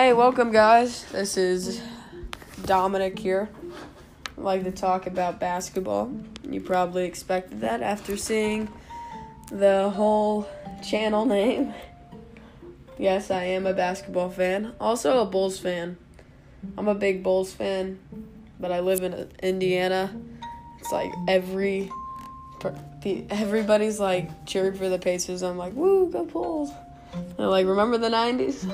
Hey, welcome, guys. This is Dominic here. I'd like to talk about basketball. You probably expected that after seeing the whole channel name. Yes, I am a basketball fan. Also, a Bulls fan. I'm a big Bulls fan, but I live in Indiana. It's like every everybody's like cheered for the Pacers. I'm like, woo, go Bulls. They're like, remember the 90s?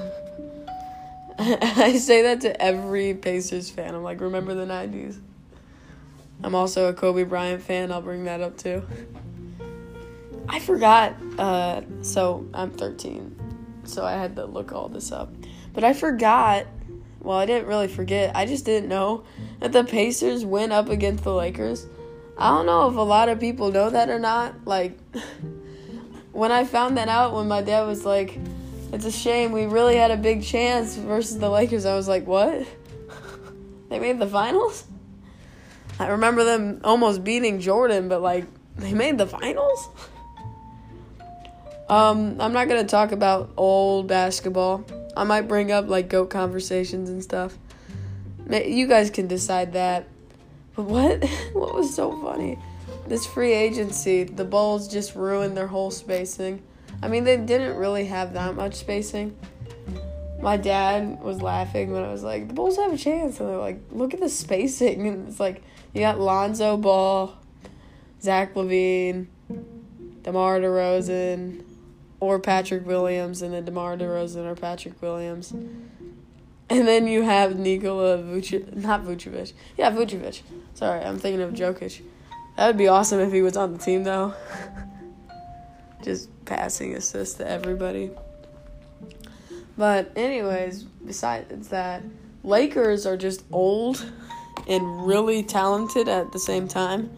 I say that to every Pacers fan. I'm like, remember the 90s? I'm also a Kobe Bryant fan. I'll bring that up too. I forgot. Uh, so I'm 13. So I had to look all this up. But I forgot. Well, I didn't really forget. I just didn't know that the Pacers went up against the Lakers. I don't know if a lot of people know that or not. Like, when I found that out, when my dad was like, it's a shame. We really had a big chance versus the Lakers. I was like, what? they made the finals? I remember them almost beating Jordan, but like, they made the finals? Um, I'm not gonna talk about old basketball. I might bring up like goat conversations and stuff. You guys can decide that. But what? What was so funny? This free agency, the Bulls just ruined their whole spacing. I mean, they didn't really have that much spacing. My dad was laughing when I was like, the Bulls have a chance. And they're like, look at the spacing. And it's like, you got Lonzo Ball, Zach LaVine, DeMar DeRozan, or Patrick Williams, and then DeMar DeRozan or Patrick Williams. And then you have Nikola Vucevic, not Vucevic. Yeah, Vucevic. Sorry, I'm thinking of Jokic. That would be awesome if he was on the team, though. Just passing assists to everybody. But anyways, besides that, Lakers are just old and really talented at the same time.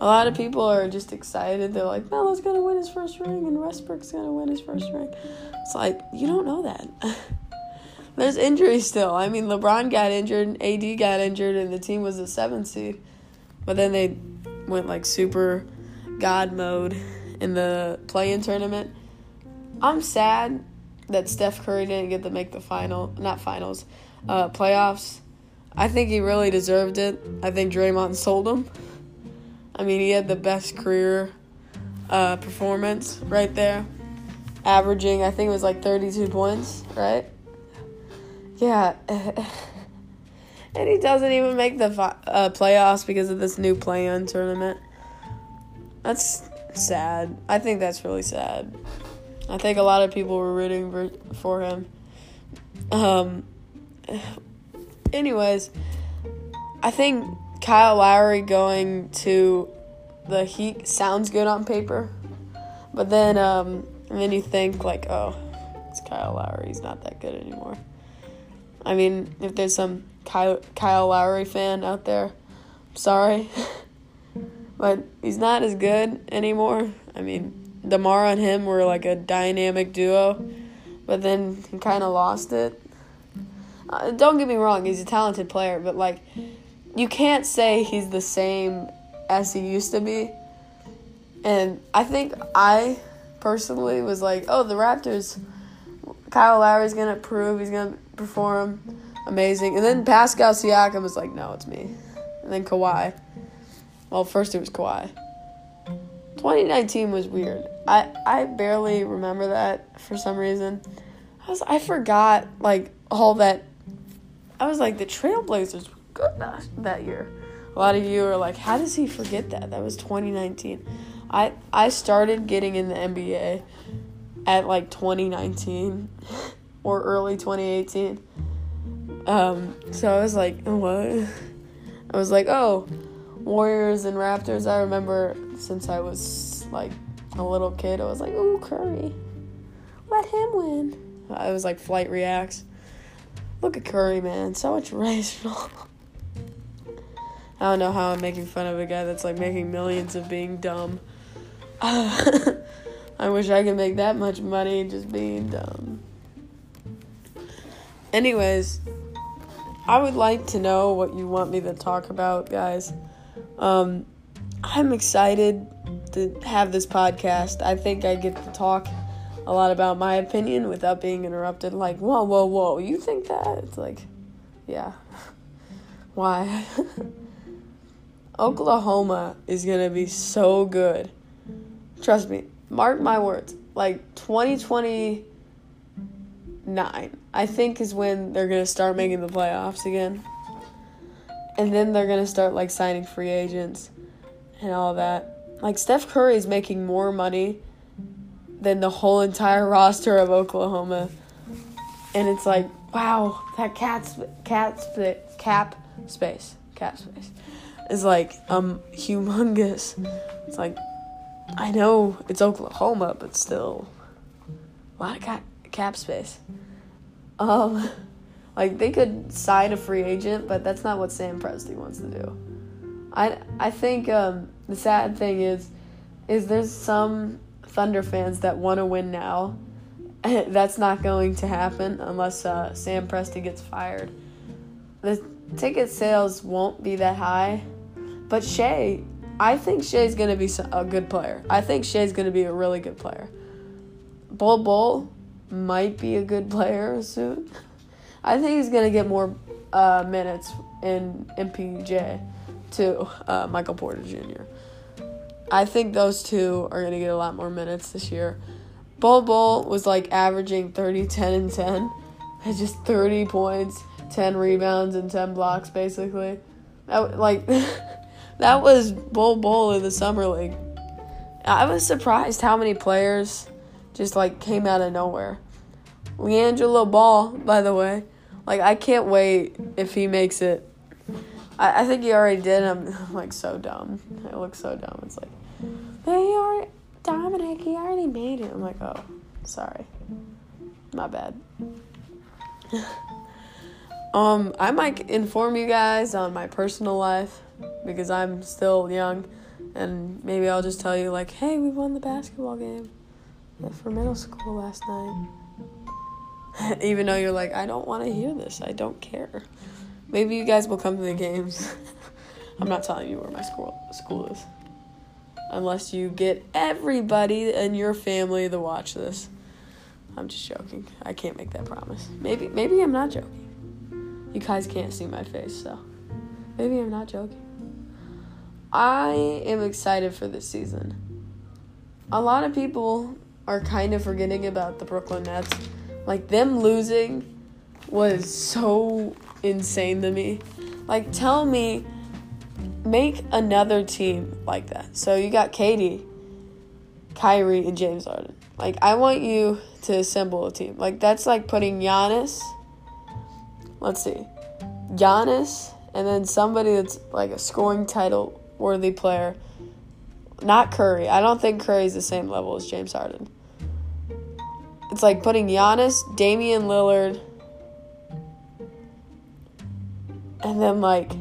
A lot of people are just excited. They're like, Melo's gonna win his first ring and Westbrook's gonna win his first ring. It's like, you don't know that. There's injuries still. I mean, LeBron got injured, AD got injured, and the team was a seven seed. But then they went like super god mode in the play-in tournament. I'm sad that Steph Curry didn't get to make the final, not finals, uh, playoffs. I think he really deserved it. I think Draymond sold him. I mean, he had the best career uh, performance right there, averaging I think it was like 32 points, right? Yeah. and he doesn't even make the uh, playoffs because of this new play-in tournament. That's sad. I think that's really sad. I think a lot of people were rooting for him. Um. Anyways, I think Kyle Lowry going to the Heat sounds good on paper, but then um, then you think like, oh, it's Kyle Lowry. He's not that good anymore. I mean, if there's some Kyle, Kyle Lowry fan out there, sorry. but he's not as good anymore. I mean, DeMar and him were like a dynamic duo, but then he kind of lost it. Uh, don't get me wrong, he's a talented player, but like, you can't say he's the same as he used to be. And I think I personally was like, oh, the Raptors, Kyle Lowry's to prove he's to perform amazing. And then Pascal Siakam was like, no, it's me. And then Kawhi. Well, first it was Kawhi. 2019 was weird. I, I barely remember that for some reason. I was I forgot like all that. I was like the Trailblazers were good that, that year. A lot of you are like, how does he forget that? That was 2019. I I started getting in the NBA at like 2019 or early 2018. Um, so I was like, what? I was like, oh, Warriors and Raptors. I remember since I was like a little kid, I was like, ooh, Curry. Let him win. I was like, FlightReacts. Look at Curry, man. So much racial. I don't know how I'm making fun of a guy that's like making millions of being dumb. I wish I could make that much money just being dumb. Anyways, I would like to know what you want me to talk about, guys. Um, I'm excited to have this podcast. I think I get to talk a lot about my opinion without being interrupted. Like, whoa, whoa, whoa, you think that? It's like, yeah. Why? Oklahoma is going to be so good. Trust me. Mark my words. Like 2029, I think, is when they're going to start making the playoffs again. And then they're going to start like signing free agents and all that. Like Steph Curry is making more money than the whole entire roster of Oklahoma. And it's like, wow, that cat's cat cap space, cap space is like um humongous. It's like I know it's Oklahoma, but still a lot of cap, cap space. Um like they could sign a free agent, but that's not what Sam Presti wants to do. I I think um the sad thing is is there's some Thunder fans that want to win now. That's not going to happen unless uh, Sam Presti gets fired. The ticket sales won't be that high, but Shai, I think Shai's going to be a good player. I think Shai's going to be a really good player. Bol Bol might be a good player soon. I think he's to get more uh, minutes in MPJ to uh, Michael Porter Jr. I think those two are to get a lot more minutes this year. Bol Bol was like averaging 30, 10, and 10. Had just 30 points, 10 rebounds, and 10 blocks, basically. That, like, that was Bol Bol in the Summer League. I was surprised how many players just, like, came out of nowhere. LiAngelo Ball, by the way. Like, I can't wait if he makes it. I, I think he already did. I'm, I'm like so dumb. I look so dumb. It's like, they are Dominic, he already made it. I'm like, oh, sorry. My bad. um, I might inform you guys on my personal life because I'm still young and maybe I'll just tell you like, hey, we won the basketball game for middle school last night. Even though you're like, I don't want to hear this. I don't care. Maybe you guys will come to the games. I'm not telling you where my school school is unless you get everybody in your family to watch this. I'm just joking. I can't make that promise. Maybe maybe I'm not joking. You guys can't see my face, so maybe I'm not joking. I am excited for this season. A lot of people are kind of forgetting about the Brooklyn Nets. Like them losing was so insane to me. Like tell me make another team like that. So you got KD, Kyrie, and James Harden. Like I want you to assemble a team. Like that's like putting Giannis. Let's see, Giannis, and then somebody that's like a scoring title worthy player. Not Curry. I don't think Curry's the same level as James Harden. It's like putting Giannis, Damian Lillard, and then like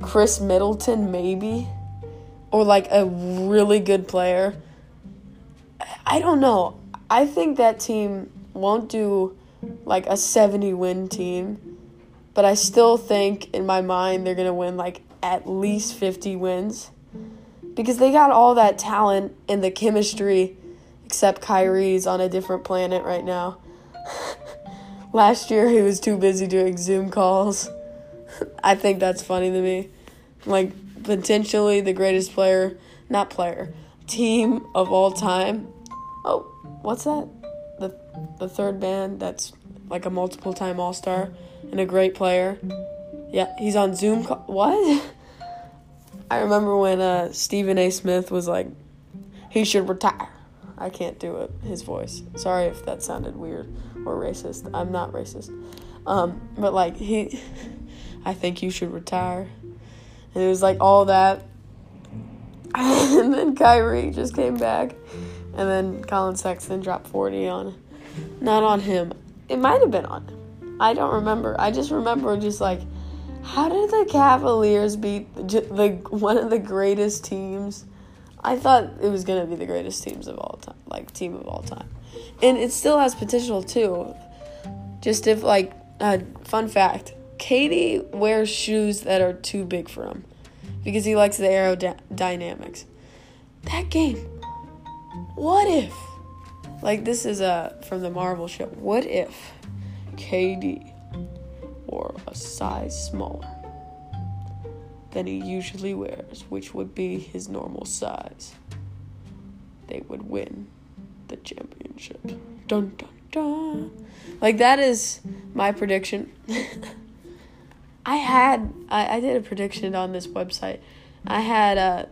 Khris Middleton, maybe, or like a really good player. I don't know. I think that team won't do like a 70 win team, but I still think in my mind they're going to win like at least 50 wins because they got all that talent and the chemistry, except Kyrie's on a different planet right now. Last year he was too busy doing Zoom calls. I think that's funny to me. Like potentially the greatest player, not player, team of all time. Oh, what's that? The the third band that's like a multiple time All Star and a great player. Yeah, he's on Zoom. Call- what? I remember when uh, Stephen A. Smith was like, he should retire. I can't do it. His voice. Sorry if that sounded weird or racist. I'm not racist. Um, but like he, I think you should retire. And it was like all that. and then Kyrie just came back. And then Collin Sexton dropped 40 on. Not on him. It might have been on him. I don't remember. I just remember just like, how did the Cavaliers beat the, the one of the greatest teams? I thought it was gonna be the greatest teams of all time, like team of all time, and it still has potential too. Just if like, uh, fun fact, KD wears shoes that are too big for him because he likes the aerodynamics. That game, what if? Like, this is a from the Marvel show. What if KD wore a size smaller than he usually wears, which would be his normal size? They would win the championship. Dun dun dun. Like that is my prediction. I had I, I did a prediction on this website. I had uh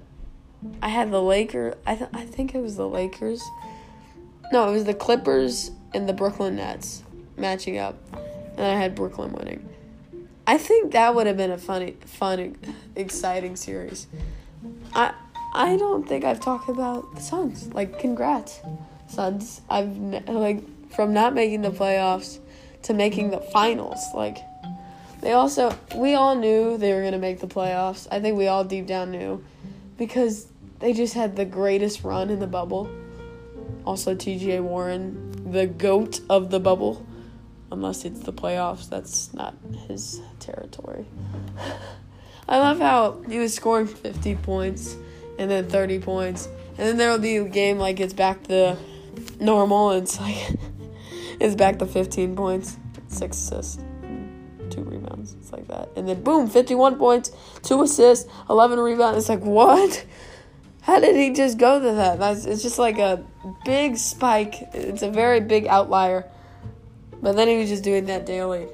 I had the Lakers. I th- I think it was the Lakers. No, it was the Clippers and the Brooklyn Nets matching up, and I had Brooklyn winning. I think that would have been a funny, fun, exciting series. I I don't think I've talked about the Suns. Like, congrats, Suns. I've like from not making the playoffs to making the finals. Like, they also we all knew they were gonna make the playoffs. I think we all deep down knew because they just had the greatest run in the bubble. Also, TJ Warren, the goat of the bubble. Unless it's the playoffs, that's not his territory. I love how he was scoring 50 points and then 30 points. And then there will be a game like it's back to normal and it's like it's back to 15 points, six assists, two rebounds. It's like that. And then boom, 51 points, two assists, 11 rebounds. It's like, what? How did he just go to that? That's, it's just like a big spike. It's a very big outlier. But then he was just doing that daily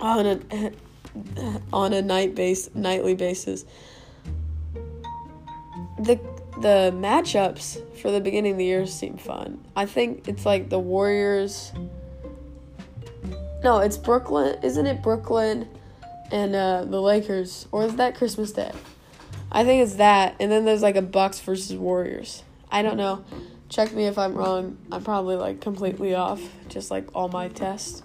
on a on a night base nightly basis. The the matchups for the beginning of the year seem fun. I think it's like the Warriors. No, it's Brooklyn. Isn't it Brooklyn and uh, the Lakers? Or is that Christmas Day? I think it's that. And then there's like a Bucks versus Warriors. I don't know. Check me if I'm wrong. I'm probably like completely off. Just like all my tests.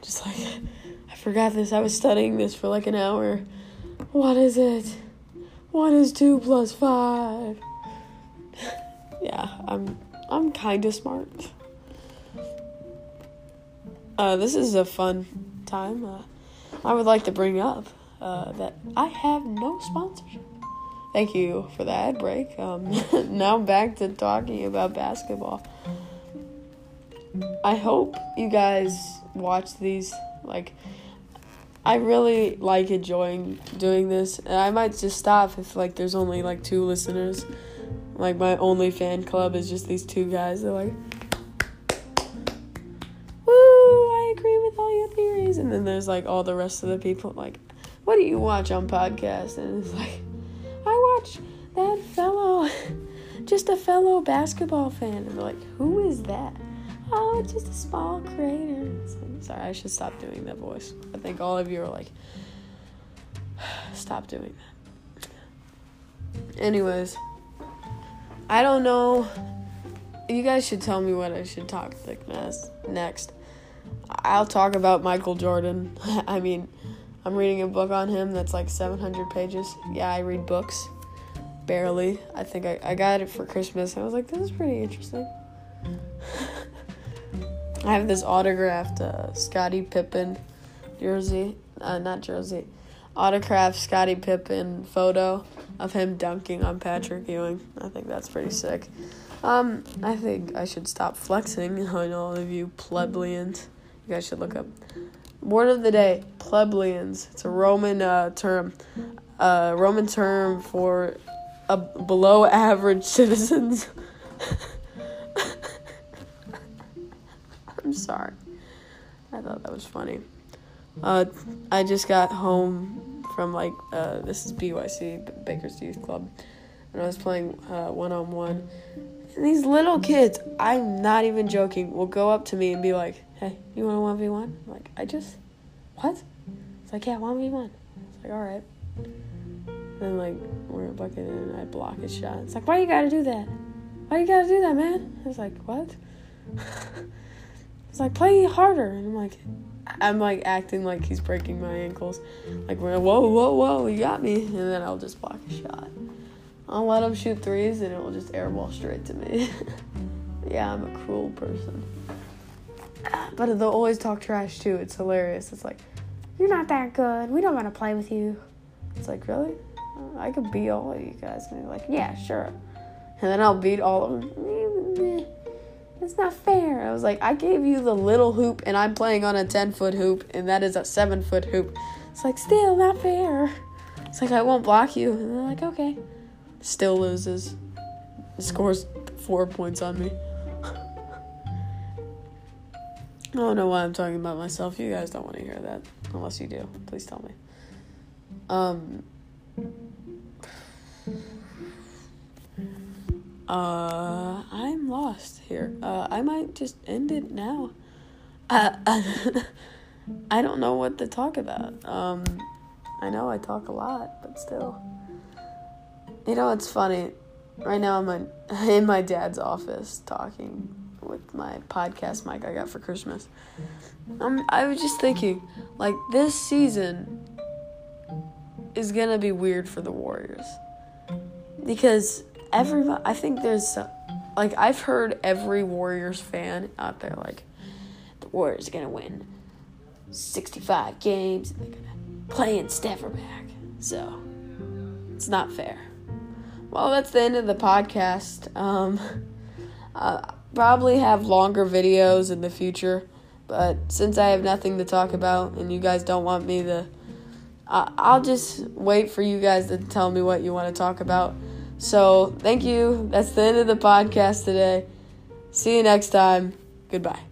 Just like, I forgot this. I was studying this for like an hour. What is it? What is two plus five? yeah, I'm I'm kind of smart. Uh, this is a fun time. Uh, I would like to bring up uh, that I have no sponsorship. Thank you for that break. Um, now back to talking about basketball. I hope you guys watch these. Like, I really like enjoying doing this, and I might just stop if like there's only like two listeners. Like my only fan club is just these two guys. They're like, "Woo! I agree with all your theories," and then there's like all the rest of the people like, "What do you watch on podcast?" And it's like, "I watch that fellow, just a fellow basketball fan." And they're like, "Who is that?" Oh, it's just a small. Like, sorry, I should stop doing that voice. I think all of you are like, stop doing that. Anyways, I don't know. You guys should tell me what I should talk like next. I'll talk about Michael Jordan. I mean, I'm reading a book on him that's like 700 pages. Yeah, I read books. Barely. I think I, I got it for Christmas. I was like, this is pretty interesting. I have this autographed uh, Scottie Pippen jersey, uh, not jersey, autographed Scottie Pippen photo of him dunking on Patrick Ewing. I think that's pretty sick. Um, I think I should stop flexing on all of you plebeians. You guys should look up. Word of the day: plebeians. It's a Roman uh, term, uh, Roman term for a below average citizens. I'm sorry. I thought that was funny. Uh, I just got home from like uh, this is BYC Baker's Youth Club, and I was playing one on one. And these little kids, I'm not even joking, will go up to me and be like, "Hey, you want a one v one?" Like, I just, what? It's like, yeah, one v one. It's like, all right. Then like we're bucket and I block his shot. It's like, why you gotta do that? Why you gotta do that, man? I was like, what? It's like play harder, and I'm like, I'm like acting like he's breaking my ankles, like we're whoa whoa whoa, you got me, and then I'll just block a shot. I'll let him shoot threes, and it will just airball straight to me. yeah, I'm a cruel person, but they'll always talk trash too. It's hilarious. It's like, you're not that good. We don't want to play with you. It's like really, I could beat all of you guys, and they're like, yeah, sure, and then I'll beat all of them. It's not fair. I was like, I gave you the little hoop and I'm playing on a 10 foot hoop and that is a 7 foot hoop. It's like, still not fair. It's like, I won't block you. And they're like, okay. Still loses. Scores four points on me. I don't know why I'm talking about myself. You guys don't want to hear that. Unless you do. Please tell me. Um. Uh, I'm lost here. Uh, I might just end it now. Uh, I don't know what to talk about. Um, I know I talk a lot, but still. You know, it's funny. Right now, I'm in, my dad's office talking with my podcast mic I got for Christmas. Um, I was just thinking, like, this season is gonna be weird for the Warriors. Because everybody, I think there's, like, I've heard every Warriors fan out there, like, the Warriors are gonna win 65 games, and they're gonna play in Stafford back. So, it's not fair. Well, that's the end of the podcast. Um, uh, probably have longer videos in the future, but since I have nothing to talk about and you guys don't want me to, uh, I'll just wait for you guys to tell me what you want to talk about. So, thank you. That's the end of the podcast today. See you next time. Goodbye.